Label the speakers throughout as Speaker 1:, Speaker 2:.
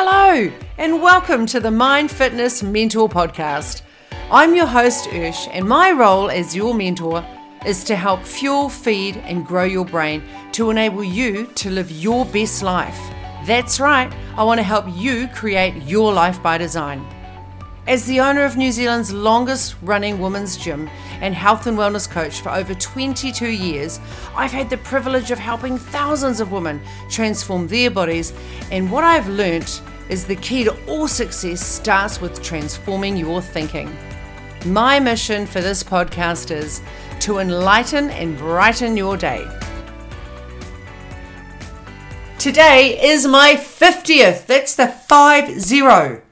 Speaker 1: Hello, and welcome to the Mind Fitness Mentor Podcast. I'm your host, Ursh, and my role as your mentor is to help fuel, feed, and grow your brain to enable you to live your best life. That's right, I want to help you create your life by design. As the owner of New Zealand's longest running women's gym and health and wellness coach for over 22 years, I've had the privilege of helping thousands of women transform their bodies. And what I've learnt is the key to all success starts with transforming your thinking. My mission for this podcast is to enlighten and brighten your day. Today is my 50th. That's the 5 0.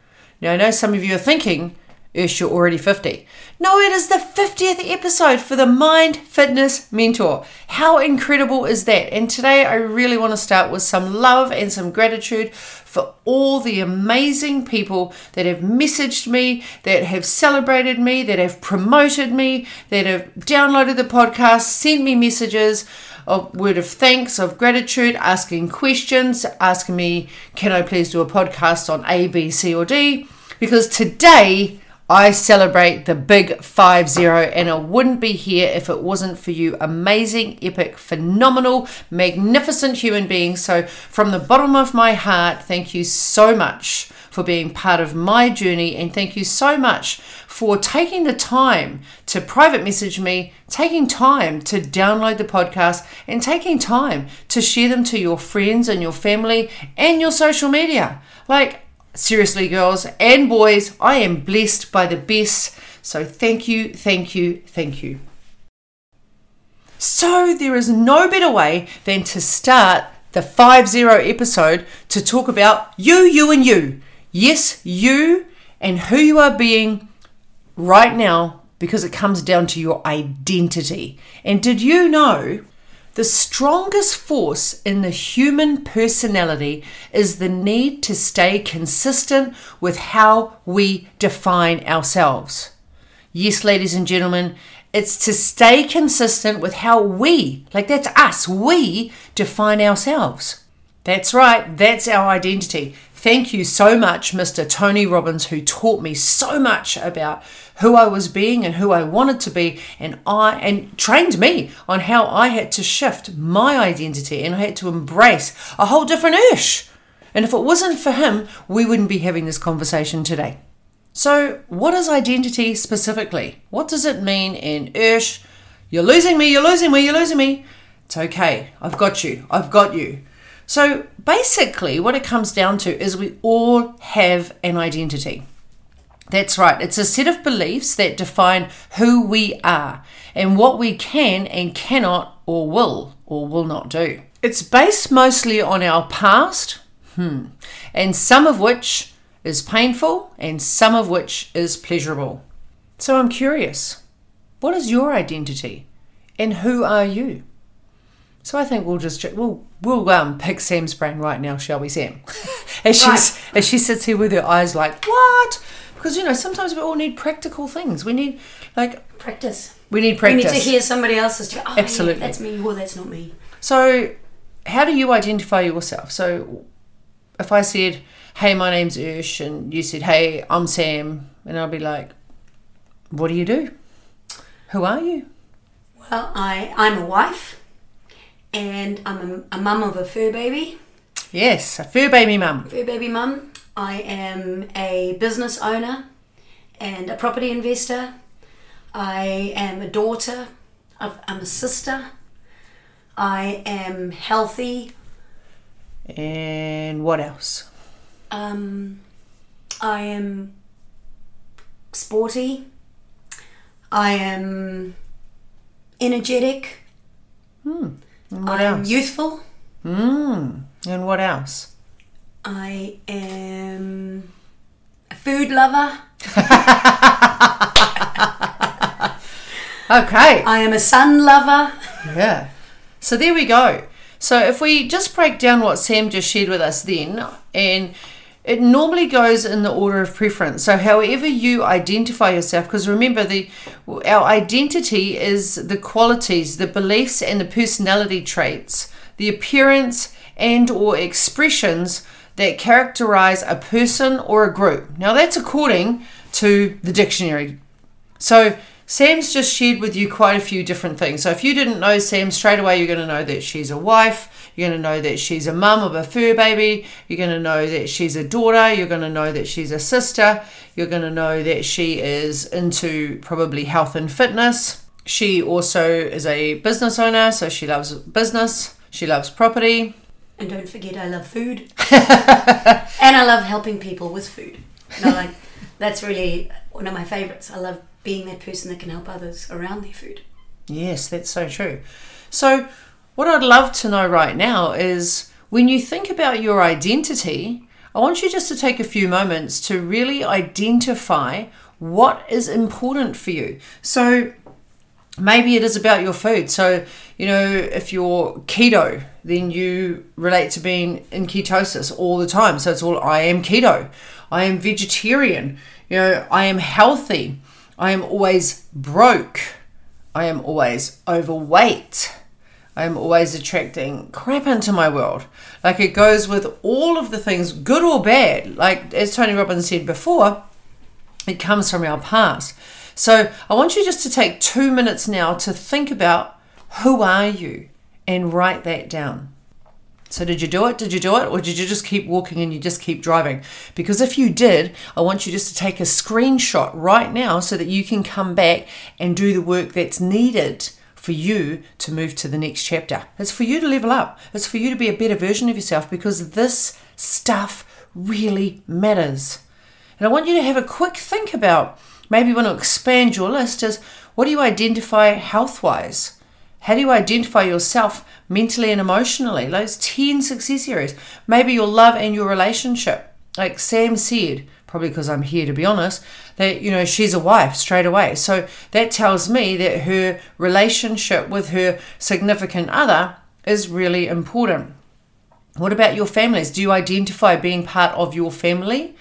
Speaker 1: Now, I know some of you are thinking, Ursh, you're already 50. No, it is the 50th episode for the Mind Fitness Mentor. How incredible is that? And today I really want to start with some love and some gratitude for all the amazing people that have messaged me, that have celebrated me, that have promoted me, that have downloaded the podcast, sent me messages of word of thanks, of gratitude, asking questions, asking me, can I please do a podcast on A, B, C, or D? Because today I celebrate the big 5 0, and I wouldn't be here if it wasn't for you, amazing, epic, phenomenal, magnificent human beings. So, from the bottom of my heart, thank you so much for being part of my journey, and thank you so much for taking the time to private message me, taking time to download the podcast, and taking time to share them to your friends and your family and your social media. Like, seriously, girls and boys, I am blessed by the best. So thank you, thank you, thank you. So there is no better way than to start the 5 0 episode to talk about you, you, and you. Yes, you and who you are being right now because it comes down to your identity. And did you know the strongest force in the human personality is the need to stay consistent with how we define ourselves. Yes, ladies and gentlemen, it's to stay consistent with how we, like that's us, we define ourselves. That's right, that's our identity. Thank you so much, Mr. Tony Robbins, who taught me so much about who I was being and who I wanted to be, and I and trained me on how I had to shift my identity and I had to embrace a whole different Ursh. And if it wasn't for him, we wouldn't be having this conversation today. So, what is identity specifically? What does it mean in Ursh? You're losing me, you're losing me, you're losing me. It's okay. I've got you. I've got you. So, basically, what it comes down to is we all have an identity. That's right. It's a set of beliefs that define who we are and what we can and cannot or will or will not do. It's based mostly on our past, hmm, and some of which is painful and some of which is pleasurable. So I'm curious, what is your identity and who are you? So I think we'll just we'll we'll um, pick Sam's brain right now, shall we, Sam? as
Speaker 2: Right.
Speaker 1: she's as she sits here with her eyes like what? Because you know sometimes we all need practical things. We need like
Speaker 2: Practice.
Speaker 1: we need practice.
Speaker 2: We need to hear somebody else's. To, oh,
Speaker 1: Absolutely.
Speaker 2: Yeah, that's me. Well, that's not me.
Speaker 1: So, how do you identify yourself? So, if I said, "Hey, my name's Ursh," and you said, "Hey, I'm Sam," and I'll be like, "What do you do? Who are you?"
Speaker 2: Well, I I'm a wife, and I'm a, a mum of a fur baby.
Speaker 1: Yes, a fur baby mum.
Speaker 2: Fur baby mum. I am a business owner and a property investor. I am a daughter. I've- I'm a sister. I am healthy.
Speaker 1: And what else?
Speaker 2: Um, I am sporty. I am energetic.
Speaker 1: And what
Speaker 2: I'm
Speaker 1: else?
Speaker 2: youthful.
Speaker 1: Mm. And what else?
Speaker 2: I am a food lover.
Speaker 1: Okay.
Speaker 2: I am a sun lover.
Speaker 1: Yeah. So there we go. So if we just break down what Sam just shared with us then, and it normally goes in the order of preference. So however you identify yourself, because remember the our identity is the qualities, the beliefs and the personality traits, the appearance and or expressions that characterize a person or a group. Now, that's according to the dictionary. So, Sam's just shared with you quite a few different things. So, if you didn't know Sam straight away, you're going to know that she's a wife, you're going to know that she's a mum of a fur baby, you're going to know that she's a daughter, you're going to know that she's a sister, you're going to know that she is into probably health and fitness. She also is a business owner, so she loves business, she loves property,
Speaker 2: And don't forget, I love food, and I love helping people with food. You know, like that's really one of my favorites. I love being that person that can help others around their food.
Speaker 1: Yes, that's so true. So, what I'd love to know right now is when you think about your identity, I want you just to take a few moments to really identify what is important for you. So, maybe it is about your food. So, you know, if you're keto, then you relate to being in ketosis all the time. So, it's all I am keto, I am vegetarian, you know, I am healthy, I am always broke. I am always overweight. I am always attracting crap into my world. Like it goes with all of the things, good or bad. Like as Tony Robbins said before, it comes from our past. So I want you just to take two minutes now to think about who are you and write that down. So did you do it? Did you do it? Or did you just keep walking and you just keep driving? Because if you did, I want you just to take a screenshot right now so that you can come back and do the work that's needed for you to move to the next chapter. It's for you to level up. It's for you to be a better version of yourself because this stuff really matters. And I want you to have a quick think about maybe you want to expand your list is what do you identify health wise? How do you identify yourself mentally and emotionally? Those 10 success areas. Maybe your love and your relationship. Like Sam said, probably because I'm here to be honest, that, you know, she's a wife straight away. So that tells me that her relationship with her significant other is really important. What about your families? Do you identify being part of your family?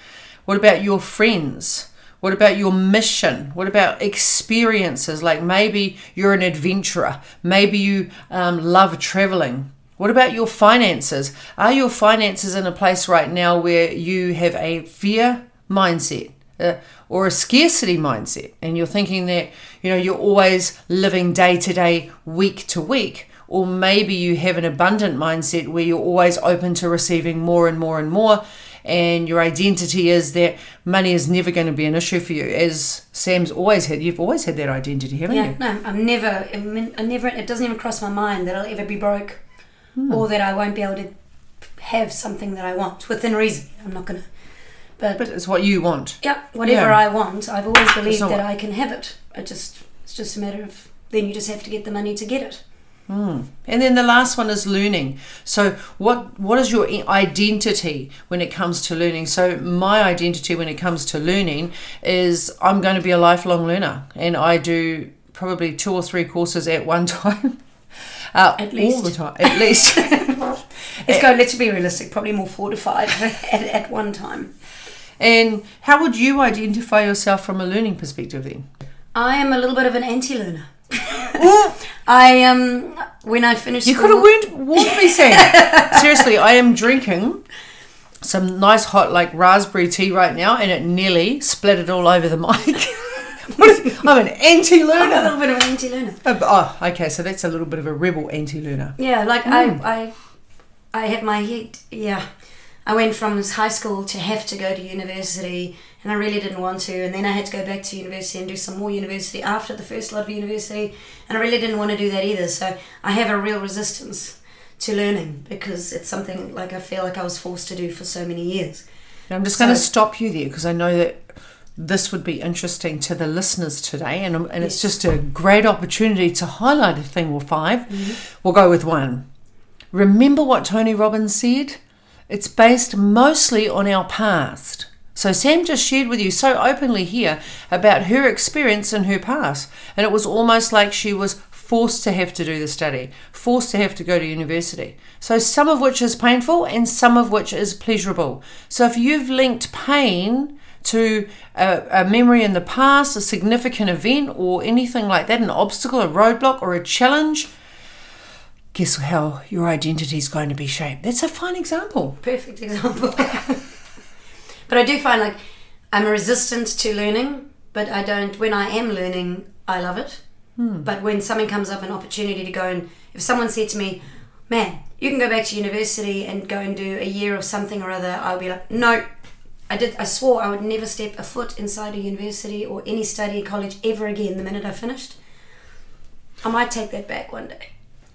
Speaker 1: What about your friends? What about your mission? What about experiences? Like maybe you're an adventurer, maybe you um, love traveling. What about your finances? Are your finances in a place right now where you have a fear mindset uh, or a scarcity mindset and you're thinking that you know you're always living day to day, week to week? Or maybe you have an abundant mindset where you're always open to receiving more and more and more and your identity is that money is never going to be an issue for you as sam's always had you've always had that identity haven't
Speaker 2: Yeah,
Speaker 1: you
Speaker 2: no, I'm never, I never, it doesn't even cross my mind that I'll ever be broke
Speaker 1: Hmm.
Speaker 2: or that I won't be able to have something that I want within reason. I'm not going to, but,
Speaker 1: but it's what you want
Speaker 2: yeah, whatever
Speaker 1: Yeah.
Speaker 2: I want, I've always believed that
Speaker 1: what-
Speaker 2: I can have it. It just, it's just a matter of, then you just have to get the money to get it.
Speaker 1: and then the last one is learning so what what is your identity when it comes to learning so my identity when it comes to learning is i'm going to be a lifelong learner and i do probably two or three courses at one time uh,
Speaker 2: At
Speaker 1: all
Speaker 2: least.
Speaker 1: the time at least
Speaker 2: Let's go, let's be realistic, probably more four to five at, at one time.
Speaker 1: And how would you identify yourself from a learning perspective then?
Speaker 2: I am a little bit of an anti-learner. I um when I finished
Speaker 1: You could have warned, warned me, Sam. Seriously, I am drinking some nice hot like raspberry tea right now, and it nearly splattered all over the mic. I'm an anti-learner.
Speaker 2: I'm a little bit of an anti-learner.
Speaker 1: Oh, okay, so that's a little bit of a rebel anti-learner.
Speaker 2: Yeah, like
Speaker 1: Hmm.
Speaker 2: I, I, I had my head. Yeah, I went from high school to have to go to university, and I really didn't want to. And then I had to go back to university and do some more university after the first lot of university, and I really didn't want to do that either. So I have a real resistance to learning because it's something like I feel like I was forced to do for so many years.
Speaker 1: I'm just going to stop you there because I know that this would be interesting to the listeners today, and, um, and it's just a great opportunity to highlight a thing or 5 mm-hmm. We'll go with one. Remember what Tony Robbins said? It's based mostly on our past. So Sam just shared with you so openly here about her experience in her past, and it was almost like she was forced to have to do the study, forced to have to go to university. So some of which is painful and some of which is pleasurable. So if you've linked pain to a, a memory in the past, a significant event, or anything like that, an obstacle, a roadblock, or a challenge, guess how your identity is going to be shaped. That's a fine example.
Speaker 2: Perfect example. but I do find like I'm resistant to learning, but I don't, when I am learning, I love it. Hmm. But when something comes up, an opportunity to go and, if someone said to me, man, you can go back to university and go and do a year of something or other, I'll be like, no. I did. I swore I would never step a foot inside a university or any study college ever again. The minute I finished, I might take that back one day.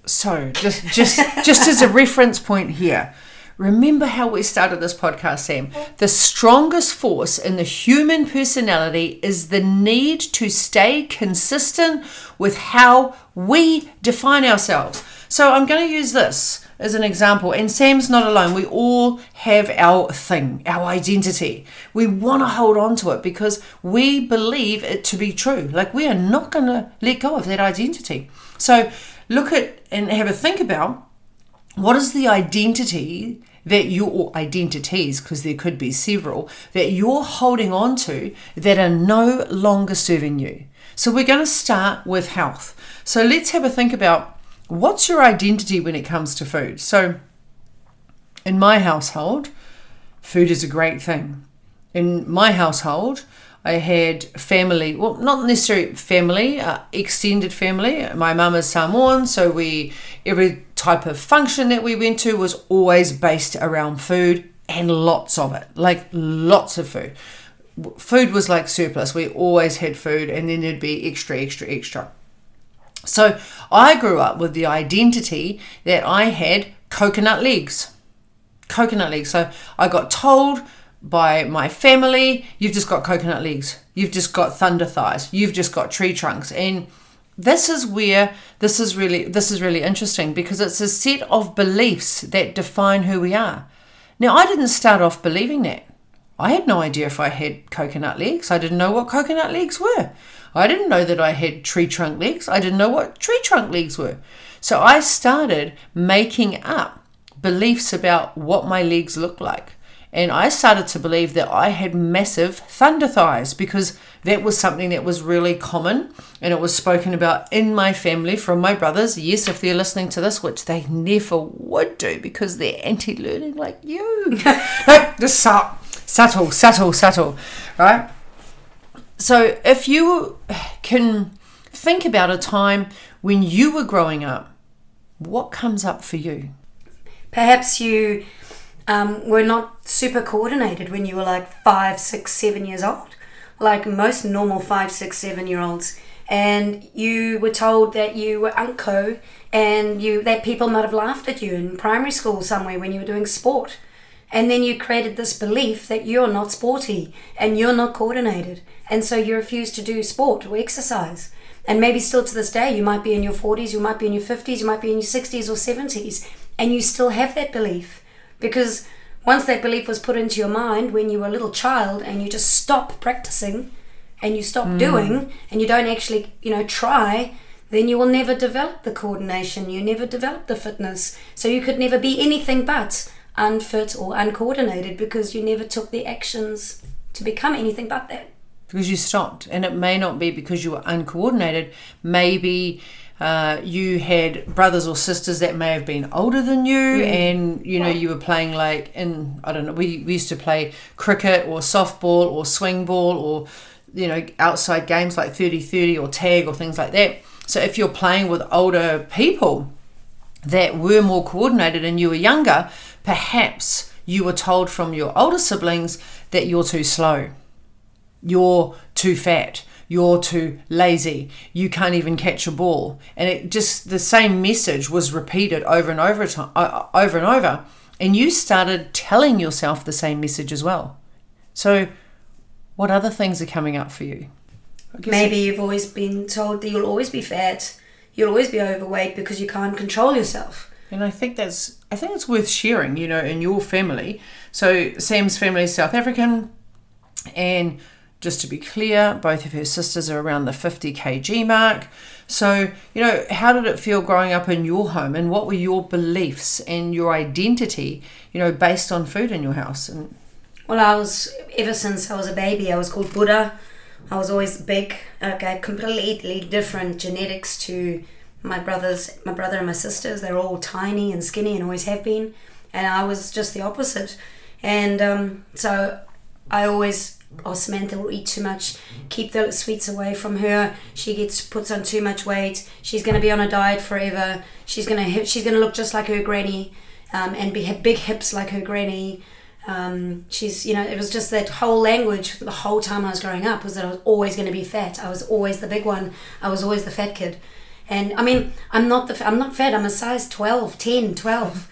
Speaker 1: So, just just just as a reference point here, remember how we started this podcast, Sam. The strongest force in the human personality is the need to stay consistent with how we define ourselves. So, I'm going to use this as an example, and Sam's not alone. We all have our thing, our identity. We want to hold on to it because we believe it to be true. Like, we are not going to let go of that identity. So, look at and have a think about what is the identity that you or identities because there could be several that you're holding on to that are no longer serving you. So we're going to start with health. So let's have a think about what's your identity when it comes to food. So in my household food is a great thing. In my household I had family, well, not necessarily family, uh, extended family. My mum is Samoan, so we every type of function that we went to was always based around food and lots of it, like lots of food. Food was like surplus. We always had food, and then there'd be extra, extra, extra. So I grew up with the identity that I had coconut legs. Coconut legs. So I got told by my family, you've just got coconut legs, you've just got thunder thighs, you've just got tree trunks. And this is where this is really this is really interesting because it's a set of beliefs that define who we are. Now I didn't start off believing that. I had no idea if I had coconut legs. I didn't know what coconut legs were. I didn't know that I had tree trunk legs. I didn't know what tree trunk legs were. So I started making up beliefs about what my legs look like. And I started to believe that I had massive thunder thighs because that was something that was really common and it was spoken about in my family from my brothers. Yes, if they're listening to this, which they never would do because they're anti learning like you. no, just subtle, subtle, subtle, right? So if you can think about a time when you were growing up, what comes up for you?
Speaker 2: Perhaps you um, were not super coordinated when you were like five, six, seven years old, like most normal five, six, seven year olds. And you were told that you were unco, and you that people might have laughed at you in primary school somewhere when you were doing sport. And then you created this belief that you're not sporty and you're not coordinated. And so you refuse to do sport or exercise. And maybe still to this day, you might be in your 40s, you might be in your 50s, you might be in your 60s or 70s, and you still have that belief. Because once that belief was put into your mind when you were a little child and you just stop practicing and you stop hmm. doing and you don't actually, you know, try, then you will never develop the coordination, you never develop the fitness. So you could never be anything but unfit or uncoordinated because you never took the actions to become anything but that.
Speaker 1: Because you stopped. And it may not be because you were uncoordinated. Maybe uh, you had brothers or sisters that may have been older than you, and you know, you were playing like in, I don't know, we, we used to play cricket or softball or swing ball or, you know, outside games like 30 30 or tag or things like that. So if you're playing with older people that were more coordinated and you were younger, perhaps you were told from your older siblings that you're too slow, you're too fat, you're too lazy, you can't even catch a ball. And it just, the same message was repeated over and over, to, uh, over and over. And you started telling yourself the same message as well. So, what other things are coming up for you? I guess
Speaker 2: Maybe you've always been told that you'll always be fat, you'll always be overweight because you can't control yourself.
Speaker 1: And I think that's I think it's worth sharing, you know, in your family. So Sam's family is South African and just to be clear, both of her sisters are around the 50 kg mark. So, you know, how did it feel growing up in your home and what were your beliefs and your identity, you know, based on food in your house? And
Speaker 2: Well, I was, ever since I was a baby, I was called Buddha. I was always big. okay, completely different genetics to My brothers, my brother and my sisters, they're all tiny and skinny and always have been, and I was just the opposite. And um, so I always, oh Samantha will eat too much. Keep the sweets away from her. She gets puts on too much weight. She's going to be on a diet forever. She's going to she's going to look just like her granny, um, and be have big hips like her granny. Um, she's you know it was just that whole language the whole time I was growing up was that I was always going to be fat. I was always the big one. I was always the fat kid. And I mean, I'm not the I'm not fat. I'm a size 12, 10, 12.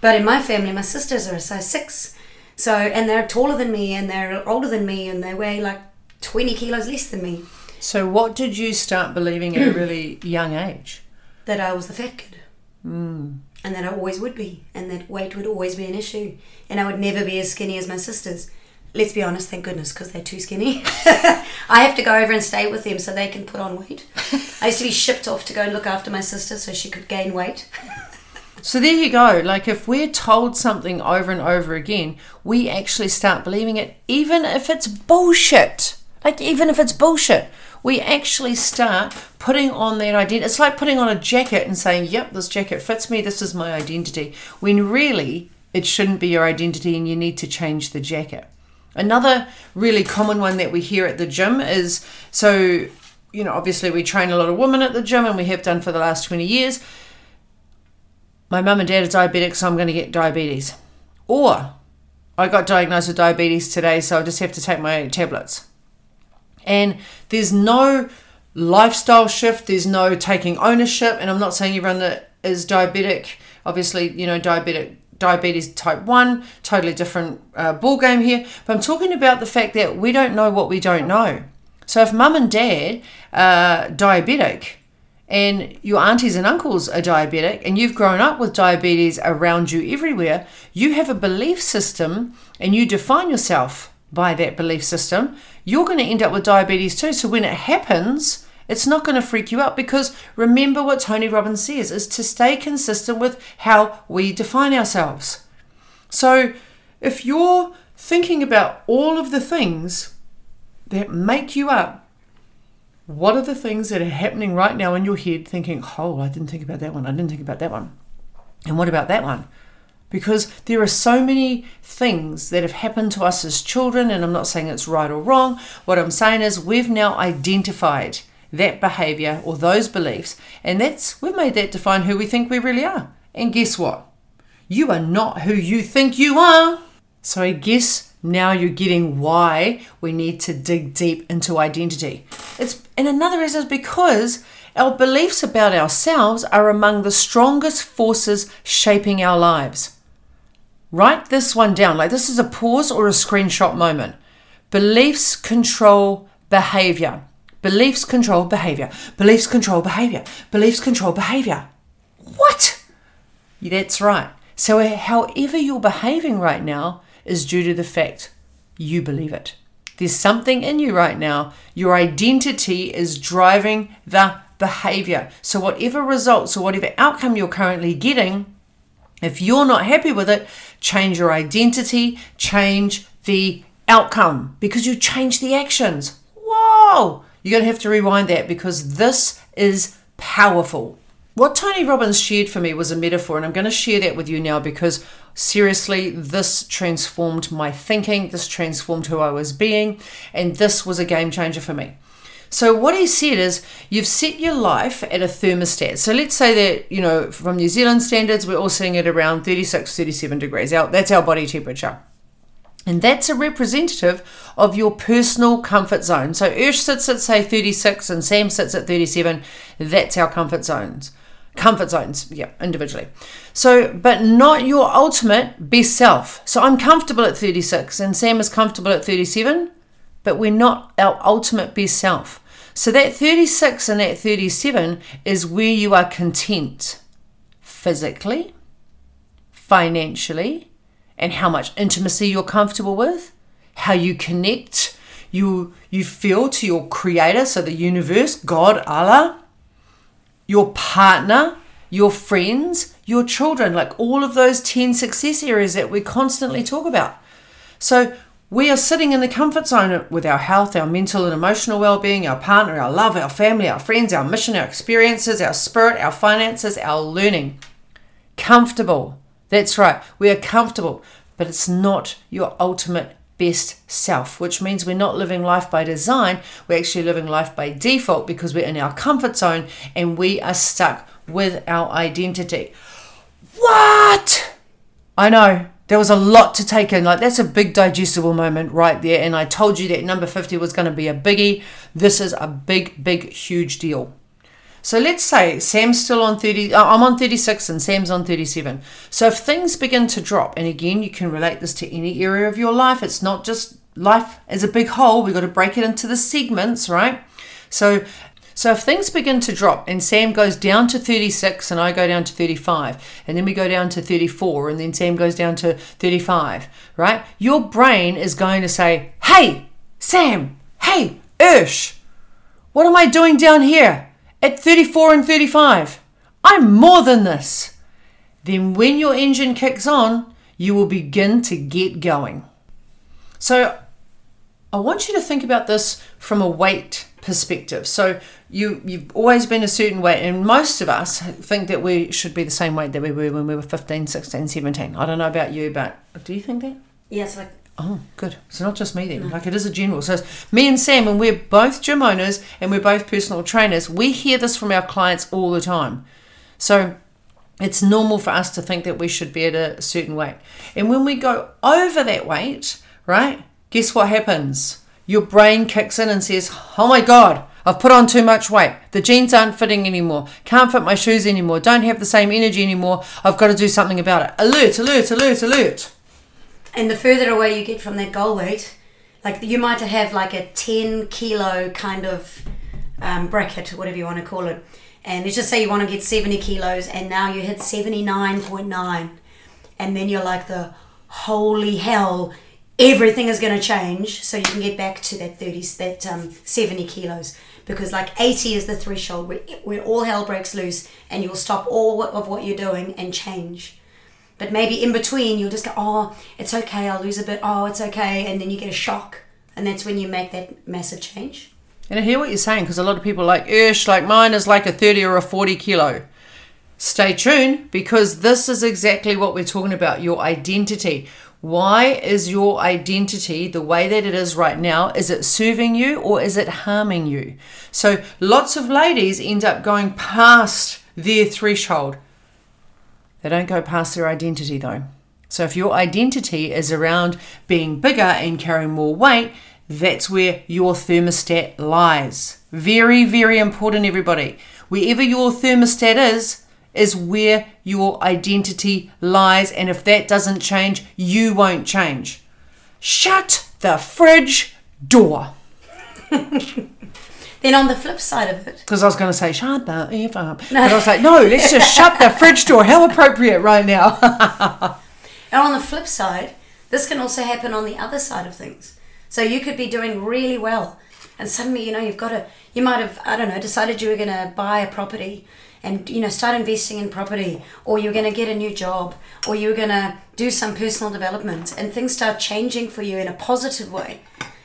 Speaker 2: But in my family, my sisters are a size 6. So, and they're taller than me and they're older than me and they weigh like 20 kilos less than me.
Speaker 1: So, what did you start believing at a really young age?
Speaker 2: That I was the fat kid. Mm. And that I always would be. And that weight would always be an issue. And I would never be as skinny as my sisters. Let's be honest, thank goodness, because they're too skinny. I have to go over and stay with them so they can put on weight. I used to be shipped off to go and look after my sister so she could gain weight.
Speaker 1: So there you go. Like if we're told something over and over again, we actually start believing it, even if it's bullshit. Like even if it's bullshit, we actually start putting on that identity. It's like putting on a jacket and saying, "Yep, this jacket fits me. This is my identity." When really it shouldn't be your identity, and you need to change the jacket. Another really common one that we hear at the gym is so. You know, obviously, we train a lot of women at the gym, and we have done for the last 20 years my mum and dad are diabetic, so I'm going to get diabetes. Or I got diagnosed with diabetes today, so I just have to take my tablets. And there's no lifestyle shift, there's no taking ownership. And I'm not saying everyone that is diabetic, obviously, you know, diabetic diabetes type 1 totally different uh, ball game here but i'm talking about the fact that we don't know what we don't know so if mum and dad are diabetic and your aunties and uncles are diabetic and you've grown up with diabetes around you everywhere, you have a belief system and you define yourself by that belief system, you're going to end up with diabetes too. So when it happens, it's not going to freak you out because remember what Tony Robbins says is to stay consistent with how we define ourselves. So if you're thinking about all of the things that make you up what are the things that are happening right now in your head thinking, oh, I didn't think about that one, I didn't think about that one. And what about that one? Because there are so many things that have happened to us as children, and I'm not saying it's right or wrong. What I'm saying is we've now identified that behavior or those beliefs, and that's we've made that define who we think we really are. And guess what? You are not who you think you are. So I guess now you're getting why we need to dig deep into identity. It's and another reason is because our beliefs about ourselves are among the strongest forces shaping our lives. Write this one down. Like this is a pause or a screenshot moment. Beliefs control behavior. Beliefs control behavior. Beliefs control behavior. Beliefs control behavior. What? That's right. So, however you're behaving right now, is due to the fact you believe it. There's something in you right now. Your identity is driving the behavior. So, whatever results or whatever outcome you're currently getting, if you're not happy with it, change your identity, change the outcome because you change the actions. Whoa! You're going to have to rewind that because this is powerful. What Tony Robbins shared for me was a metaphor, and I'm going to share that with you now because seriously, this transformed my thinking, this transformed who I was being, and this was a game changer for me. So, what he said is, you've set your life at a thermostat. So, let's say that, you know, from New Zealand standards, we're all sitting at around 36, 37 degrees. out. That's our body temperature. And that's a representative of your personal comfort zone. So, Ursh sits at, say, 36 and Sam sits at 37. That's our comfort zones comfort zones, yeah, individually. So, but not your ultimate best self. So, I'm comfortable at 36 and Sam is comfortable at 37, but we're not our ultimate best self. So, that 36 and that 37 is where you are content physically, financially, and how much intimacy you're comfortable with, how you connect, you you feel to your creator, so the universe, God, Allah, your partner, your friends, your children, like all of those 10 success areas that we constantly talk about. So, we are sitting in the comfort zone with our health, our mental and emotional well being, our partner, our love, our family, our friends, our mission, our experiences, our spirit, our finances, our learning. Comfortable. That's right. We are comfortable, but it's not your ultimate best self, which means we're not living life by design. We're actually living life by default because we're in our comfort zone and we are stuck with our identity. What? I know. There was a lot to take in. Like, that's a big digestible moment right there. And I told you that number 50 was going to be a biggie. This is a big, big, huge deal. So let's say Sam's still on 30, uh, I'm on 36 and Sam's on 37. So if things begin to drop, and again, you can relate this to any area of your life, it's not just life as a big whole, we've got to break it into the segments, right? So so if things begin to drop and Sam goes down to 36 and I go down to 35 and then we go down to 34 and then Sam goes down to 35, right? Your brain is going to say, "Hey, Sam, hey, Ursh, what am I doing down here at 34 and 35? I'm more than this." Then when your engine kicks on, you will begin to get going. So I want you to think about this from a weight perspective. So you you've always been a certain weight and most of us think that we should be the same weight that we were when we were 15, 16, 17. I don't know about you, but do you think that?
Speaker 2: Yes, like
Speaker 1: Oh, good. It's not just me then. Like it is a general. So it's me and Sam, and we're both gym owners and we're both personal trainers. We hear this from our clients all the time. So it's normal for us to think that we should be at a certain weight. And when we go over that weight, right, guess what happens? Your brain kicks in and says, Oh my God, I've put on too much weight. The jeans aren't fitting anymore. Can't fit my shoes anymore. Don't have the same energy anymore. I've got to do something about it. Alert, alert, alert, alert.
Speaker 2: And the further away you get from that goal weight, like you might have like a 10 kilo kind of um, bracket, whatever you want to call it. And let's just say you want to get 70 kilos and now you hit 79.9. And then you're like the holy hell, everything is going to change so you can get back to that 30, that um, 70 kilos. Because like 80 is the threshold where, where all hell breaks loose and you'll stop all of what you're doing and change. But maybe in between, you'll just go, oh, it's okay, I'll lose a bit, oh, it's okay, and then you get a shock. And that's when you make that massive change.
Speaker 1: And I hear what you're saying because a lot of people like, ish, like mine is like a 30 or a 40 kilo. Stay tuned because this is exactly what we're talking about your identity. Why is your identity the way that it is right now? Is it serving you or is it harming you? So, lots of ladies end up going past their threshold. They don't go past their identity though. So, if your identity is around being bigger and carrying more weight, that's where your thermostat lies. Very, very important, everybody. Wherever your thermostat is, is where your identity lies. And if that doesn't change, you won't change. Shut the fridge door.
Speaker 2: Then on the flip side of it,
Speaker 1: Because I was going to say, shut the F up. But I was like, no, let's just shut the fridge door. How appropriate right now.
Speaker 2: and on the flip side, this can also happen on the other side of things. So you could be doing really well, and suddenly you know you've got to. You might have I don't know decided you were going to buy a property, and you know start investing in property, or you're going to get a new job, or you're going to do some personal development, and things start changing for you in a positive way,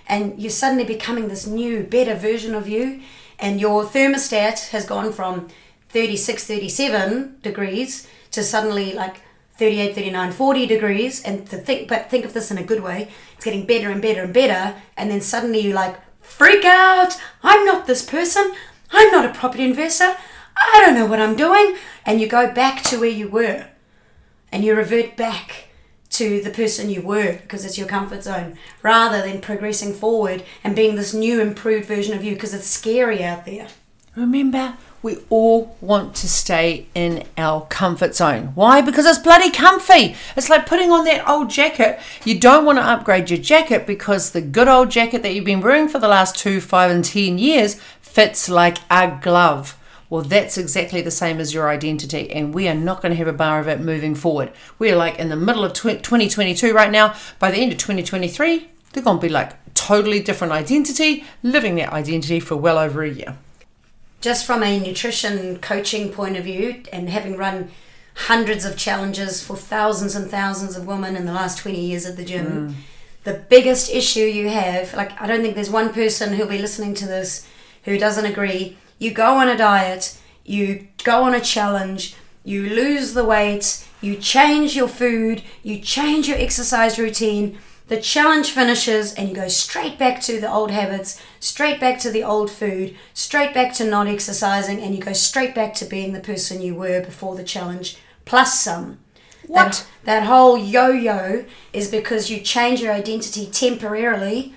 Speaker 2: and you're suddenly becoming this new, better version of you, and your thermostat has gone from 36, 37 degrees to suddenly like 38, 39, 40 degrees, and to think, but think of this in a good way. It's getting better and better and better, and then suddenly you like freak out. I'm not this person. I'm not a property investor. I don't know what I'm doing, and you go back to where you were, and you revert back to the person you were because it's your comfort zone, rather than progressing forward and being this new, improved version of you because it's scary out there.
Speaker 1: Remember, we all want to stay in our comfort zone. Why? Because it's bloody comfy. It's like putting on that old jacket. You don't want to upgrade your jacket because the good old jacket that you've been wearing for the last two, five, and ten years fits like a glove. Well, that's exactly the same as your identity, and we are not going to have a bar of it moving forward. We're like in the middle of 2022 right now. By the end of 2023, they're going to be like totally different identity, living that identity for well over a year.
Speaker 2: just from a nutrition coaching point of view and having run hundreds of challenges for thousands and thousands of women in the last 20 years at the gym mm. the biggest issue you have, like, I don't think there's one person who'll be listening to this who doesn't agree. You go on a diet, you go on a challenge, you lose the weight, you change your food, you change your exercise routine, the challenge finishes, and you go straight back to the old habits, straight back to the old food, straight back to not exercising, and you go straight back to being the person you were before the challenge, plus some.
Speaker 1: What?
Speaker 2: That, that whole yo yo is because you change your identity temporarily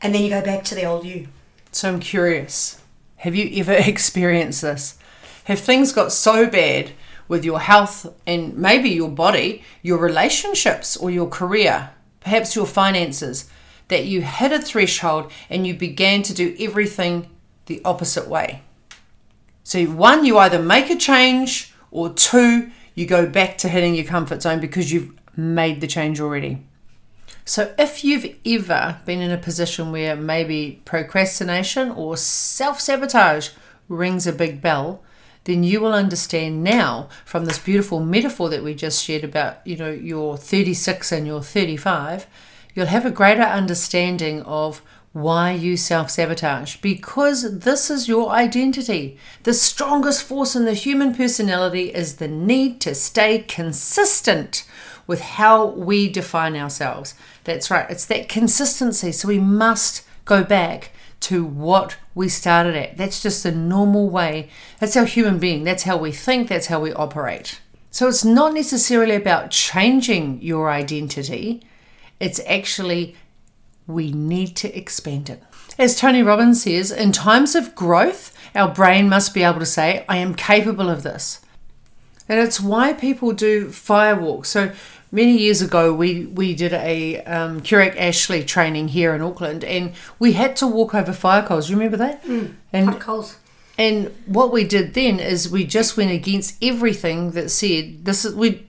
Speaker 2: and then you go back to the old you.
Speaker 1: So I'm curious have you ever experienced this? Have things got so bad with your health and maybe your body, your relationships, or your career, perhaps your finances, that you hit a threshold and you began to do everything the opposite way? So, one, you either make a change, or two, you go back to hitting your comfort zone because you've made the change already. So, if you've ever been in a position where maybe procrastination or self sabotage rings a big bell, then you will understand now from this beautiful metaphor that we just shared about, you know, you're 36 and you're 35, you'll have a greater understanding of why you self sabotage because this is your identity. The strongest force in the human personality is the need to stay consistent with how we define ourselves. That's right, it's that consistency. So we must go back to what we started at. That's just the normal way. That's our human being. That's how we think, that's how we operate. So it's not necessarily about changing your identity, it's actually we need to expand it. As Tony Robbins says, in times of growth, our brain must be able to say, I am capable of this. And it's why people do firewalks. So many years ago, we, we did a um, Kurek Ashley training here in Auckland, and we had to walk over fire coals. You remember that?
Speaker 2: Mm,
Speaker 1: and
Speaker 2: hot coals.
Speaker 1: and what we did then is we just went against everything that said this is we,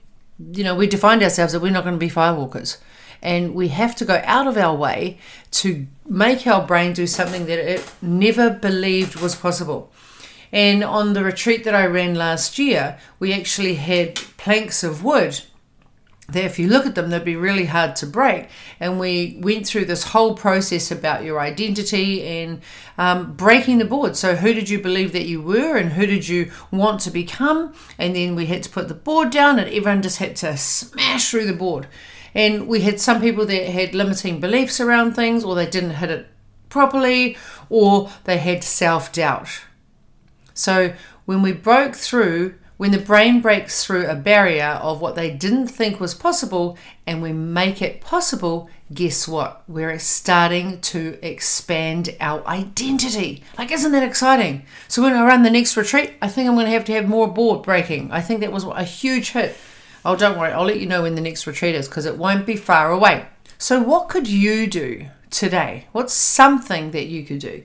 Speaker 1: you know, we defined ourselves that we're not going to be firewalkers, and we have to go out of our way to make our brain do something that it never believed was possible. And on the retreat that I ran last year, we actually had planks of wood that if you look at them, they'd be really hard to break. And we went through this whole process about your identity and um, breaking the board. So, who did you believe that you were, and who did you want to become? And then we had to put the board down, and everyone just had to smash through the board. And we had some people that had limiting beliefs around things, or they didn't hit it properly, or they had self doubt. So, when we broke through, when the brain breaks through a barrier of what they didn't think was possible and we make it possible, guess what? We're starting to expand our identity. Like, isn't that exciting? So, when I run the next retreat, I think I'm going to have to have more board breaking. I think that was a huge hit. Oh, don't worry, I'll let you know when the next retreat is because it won't be far away. So, what could you do today? What's something that you could do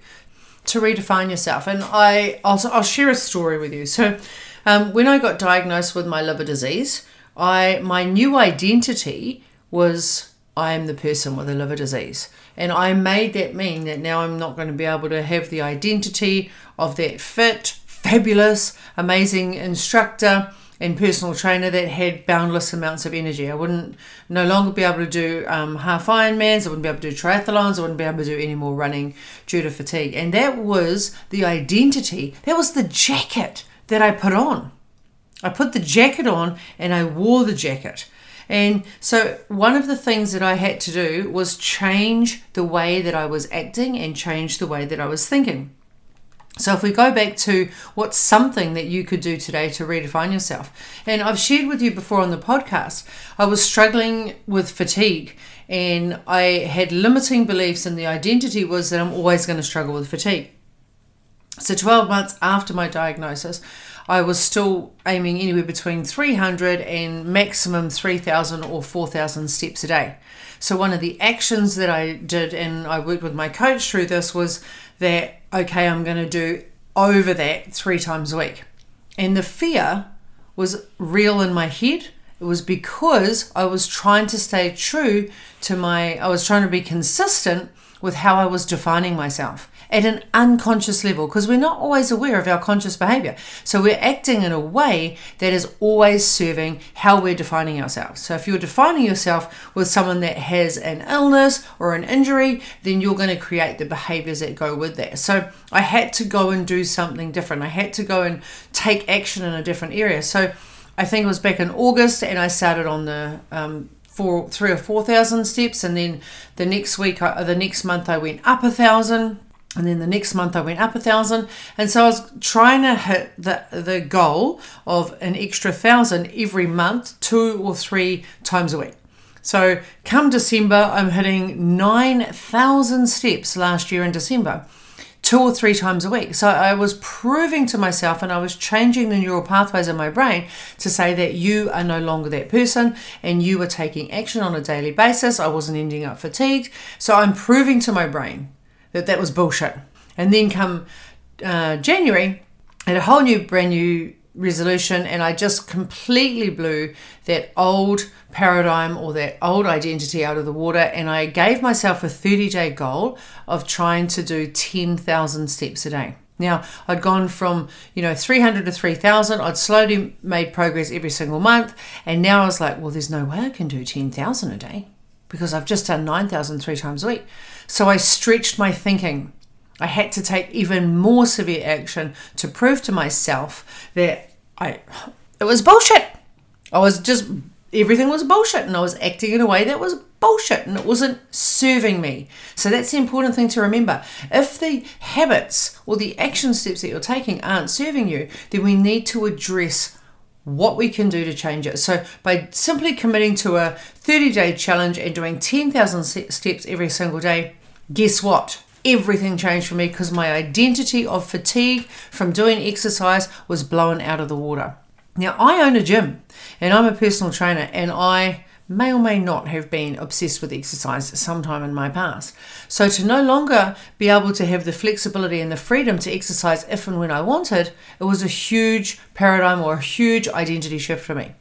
Speaker 1: to redefine yourself? And I, I'll, I'll share a story with you. So, um, when I got diagnosed with my liver disease, I my new identity was I am the person with a liver disease. And I made that mean that now I'm not going to be able to have the identity of that fit, fabulous, amazing instructor and personal trainer that had boundless amounts of energy. I wouldn't no longer be able to do um, half Ironmans. I wouldn't be able to do triathlons. I wouldn't be able to do any more running due to fatigue. And that was the identity. That was the jacket that I put on. I put the jacket on and I wore the jacket. And so, one of the things that I had to do was change the way that I was acting and change the way that I was thinking. So, if we go back to what's something that you could do today to redefine yourself, and I've shared with you before on the podcast, I was struggling with fatigue and I had limiting beliefs, and the identity was that I'm always going to struggle with fatigue. So, 12 months after my diagnosis, I was still aiming anywhere between 300 and maximum 3,000 or 4,000 steps a day. So, one of the actions that I did, and I worked with my coach through this, was that, okay, I'm going to do over that three times a week. And the fear was real in my head. It was because I was trying to stay true to my, I was trying to be consistent with how I was defining myself at an unconscious level because we're not always aware of our conscious behavior. So we're acting in a way that is always serving how we're defining ourselves. So if you're defining yourself with someone that has an illness or an injury, then you're going to create the behaviors that go with that. So I had to go and do something different. I had to go and take action in a different area. So I think it was back in August and I started on the um, four, three or four thousand steps, and then the next week, uh, the next month, I went up a thousand, and then the next month I went up a thousand, and so I was trying to hit the the goal of an extra thousand every month, two or three times a week. So come December, I'm hitting nine thousand steps last year in December two or three times a week. So I was proving to myself and I was changing the neural pathways in my brain to say that you are no longer that person and you are taking action on a daily basis. I wasn't ending up fatigued. So I'm proving to my brain that that was bullshit. And then come uh, January, I had a whole new, brand new resolution and I just completely blew that old paradigm or that old identity out of the water and I gave myself a 30 day goal of trying to do 10,000 steps a day. Now, I'd gone from, you know, 300 to 3,000. I'd slowly made progress every single month. And now I was like, well, there's no way I can do 10,000 a day because I've just done 9,000 three times a week. So I stretched my thinking I had to take even more severe action to prove to myself that I it was bullshit. I was just everything was bullshit and I was acting in a way that was bullshit and it wasn't serving me. So that's the important thing to remember. If the habits or the action steps that you're taking aren't serving you, then we need to address what we can do to change it. So, by simply committing to a 30 day challenge and doing 10,000 steps every single day, guess what? everything changed for me because my identity of fatigue from doing exercise was blown out of the water. Now, I own a gym and I'm a personal trainer, and I may or may not have been obsessed with exercise sometime in my past. So, to no longer be able to have the flexibility and the freedom to exercise if and when I wanted, it was a huge paradigm or a huge identity shift for me.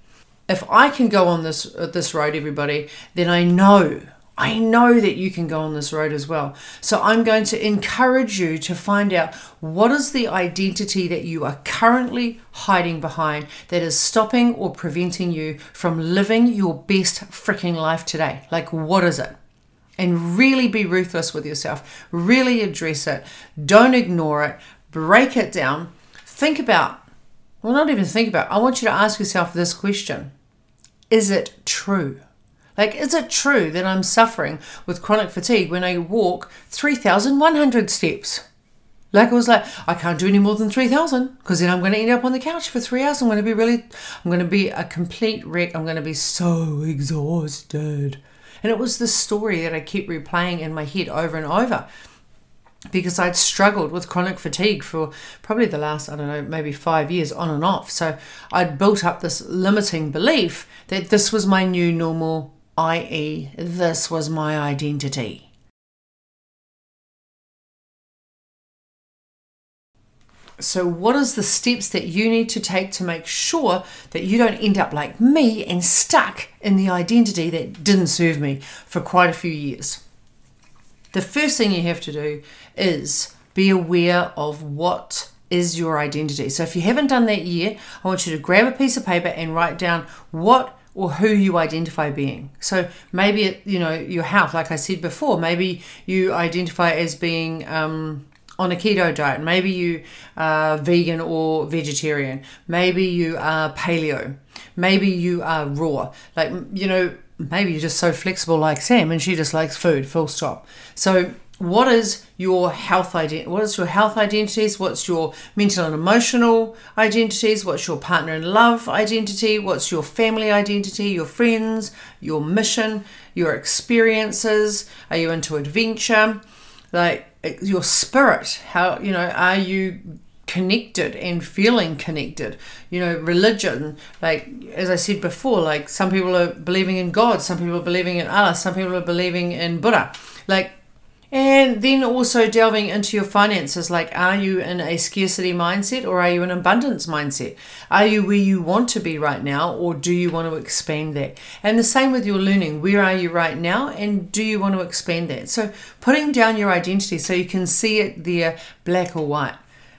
Speaker 1: If I can go on this uh, this road, everybody, then I know I know that you can go on this road as well. So I'm going to encourage you to find out what is the identity that you are currently hiding behind that is stopping or preventing you from living your best freaking life today. Like, what is it? And really be ruthless with yourself. Really address it. Don't ignore it. Break it down. Think about, well, not even think about, I want you to ask yourself this question Is it true? Like, is it true that I'm suffering with chronic fatigue when I walk 3,100 steps? Like, I was like, I can't do any more than 3,000 because then I'm going to end up on the couch for three hours. I'm going to be really, I'm going to be a complete wreck. I'm going to be so exhausted. And it was the story that I kept replaying in my head over and over because I'd struggled with chronic fatigue for probably the last, I don't know, maybe five years on and off. So I'd built up this limiting belief that this was my new normal i.e., this was my identity. So, what is the steps that you need to take to make sure that you don't end up like me and stuck in the identity that didn't serve me for quite a few years? The first thing you have to do is be aware of what is your identity. So, if you haven't done that yet, I want you to grab a piece of paper and write down what or who you identify being. So maybe you know your health, like I said before. Maybe you identify as being um, on a keto diet. Maybe you are vegan or vegetarian. Maybe you are paleo. Maybe you are raw. Like you know, maybe you're just so flexible, like Sam, and she just likes food. Full stop. So what is your health identity what is your health identities? What's your mental and emotional identities? What's your partner in love identity? What's your family identity? Your friends? Your mission? Your experiences? Are you into adventure? Like eh, your spirit how you know are you connected and feeling connected? You know religion like as i said before like some people are believing in god some people are believing in allah some people are believing in buddha. Like And then also delving into your finances like, are you in a scarcity mindset or are you in an abundance mindset? Are you where you want to be right now or do you want to expand that? And the same with your learning. Where are you right now and do you want to expand that? So putting down your identity so you can see it there black or white.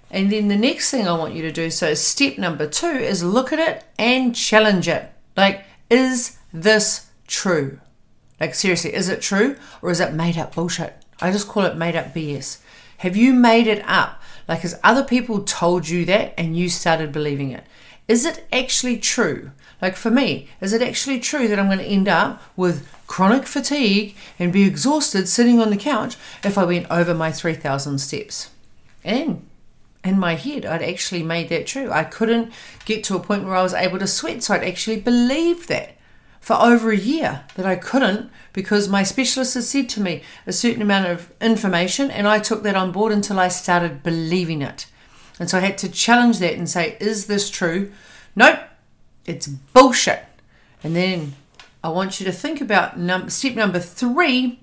Speaker 1: And then the next thing I want you to do, so step number two, is look at it and challenge it. Like, is this true? Like, seriously, is it true or is it made up bullshit? I just call it made up BS. Have you made it up? Like, has other people told you that and you started believing it? Is it actually true? Like for me, is it actually true that I'm going to end up with chronic fatigue and be exhausted sitting on the couch if I went over my 3,000 steps? And in my head, I'd actually made that true. I couldn't get to a point where I was able to sweat, so I'd actually believe that for over a year that I couldn't because my specialist had said to me a certain amount of information and I took that on board until I started believing it. And so I had to challenge that and say, is this true? Nope, it's bullshit. And then I want you to think about num- step number three.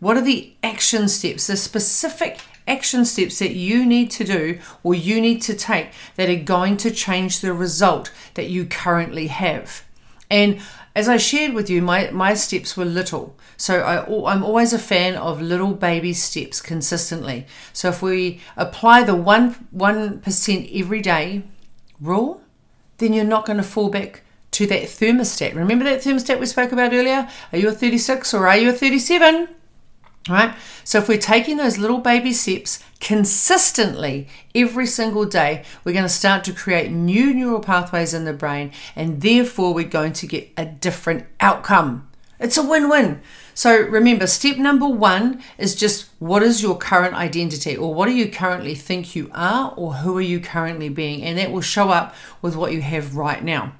Speaker 1: What are the action steps, the specific action steps that you need to do or you need to take that are going to change the result that you currently have? And as I shared with you, my, my steps were little. So I, I'm always a fan of little baby steps consistently. So if we apply the 1, 1% every day rule, then you're not going to fall back to that thermostat. Remember that thermostat we spoke about earlier? Are you a 36 or are you a 37? Right? So if we're taking those little baby steps consistently every single day, we're going to start to create new neural pathways in the brain and therefore we're going to get a different outcome. It's a win-win. So remember, step number one is just what is your current identity or what do you currently think you are or who are you currently being? And that will show up with what you have right now.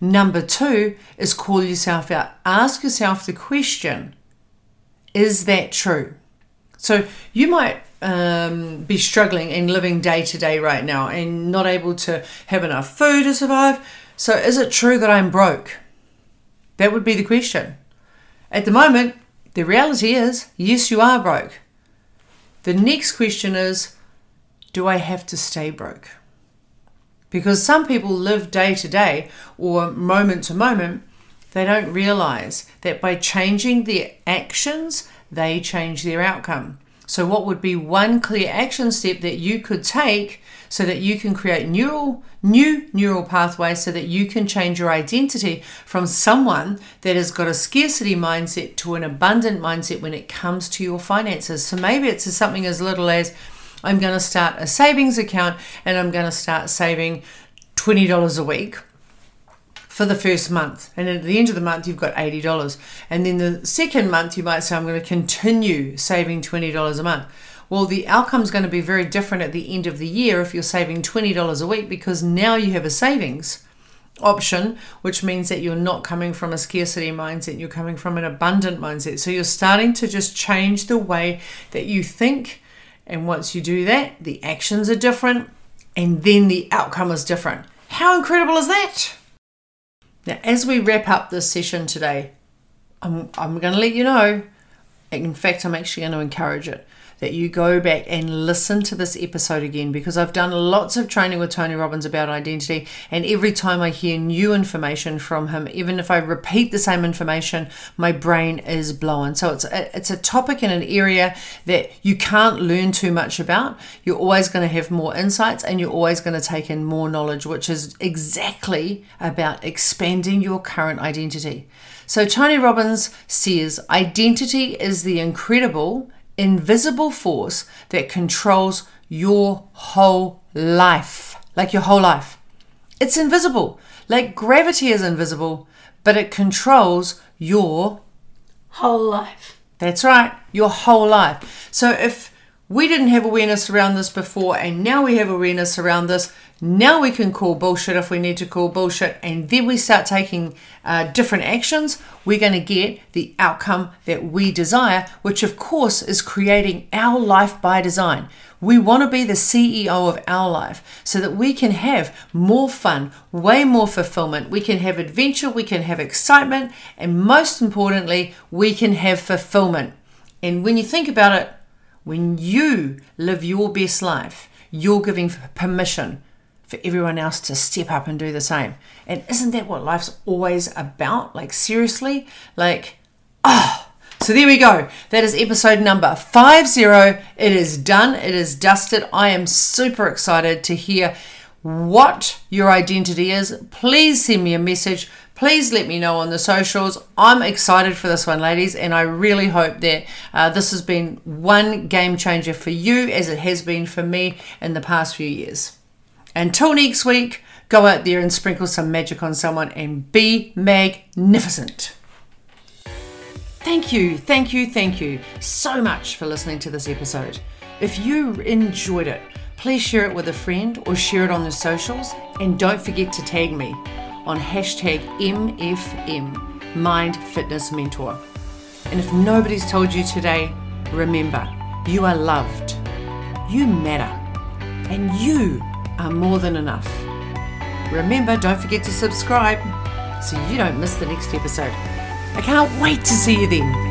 Speaker 1: Number two is call yourself out. Ask yourself the question is that true? So you might um, be struggling and living day to day right now and not able to have enough food to survive. So is it true that I'm broke? That would be the question. At the moment, the reality is yes, you are broke. The next question is do I have to stay broke? Because some people live day to day or moment to moment they don't realize that by changing their actions, they change their outcome. So, what would be one clear action step that you could take so that you can create neural, new neural pathways so that you can change your identity from someone that has got a scarcity mindset to an abundant mindset when it comes to your finances? So, maybe it's something as little as I'm going to start a savings account and I'm going to start saving $20 a week for the first month. And at the end of the month, you've got $80. And then the second month, you might say, I'm going to continue saving $20 a month. Well, the outcome is going to be very different at the end of the year if you're saving $20 a week because now you have a savings option, which means that you're not coming from a scarcity mindset, you're coming from an abundant mindset. So you're starting to just change the way that you think. And once you do that, the actions are different and then the outcome is different. How incredible is that? Now, as we wrap up this session today, I'm, I'm going to let you know, in fact, I'm actually going to encourage it, that you go back and listen to this episode again because I've done lots of training with Tony Robbins about identity. And every time I hear new information from him, even if I repeat the same information, my brain is blown. So it's a, it's a topic in an area that you can't learn too much about. You're always going to have more insights and you're always going to take in more knowledge, which is exactly about expanding your current identity. So Tony Robbins says identity is the incredible invisible force that controls your whole life. Like your whole life. It's invisible. Like gravity is invisible, but it controls your
Speaker 2: whole life.
Speaker 1: That's right, your whole life. So if we didn't have awareness around this before and now we have awareness around this, now we can call bullshit if we need to call bullshit, and then we start taking uh, different actions. We're going to get the outcome that we desire, which of course is creating our life by design. We want to be the CEO of our life so that we can have more fun, way more fulfillment. We can have adventure, we can have excitement, and most importantly, we can have fulfillment. And when you think about it, when you live your best life, you're giving permission for everyone else to step up and do the same. And isn't that what life's always about? Like, seriously? Like, oh. So there we go. That is episode number 50. It is done. It is dusted. I am super excited to hear what your identity is. Please send me a message. Please let me know on the socials. I'm excited for this one, ladies, and I really hope that uh, this has been one game changer for you as it has been for me in the past few years. Until next week, go out there and sprinkle some magic on someone and be magnificent. Thank you, thank you, thank you so much for listening to this episode. If you enjoyed it, please share it with a friend or share it on the socials and don't forget to tag me on hashtag MFM Mind Fitness Mentor. And if nobody's told you today, remember, you are loved, you matter, and you are more than enough. Remember, don't forget to subscribe so you don't miss the next episode. I can't wait to see you then.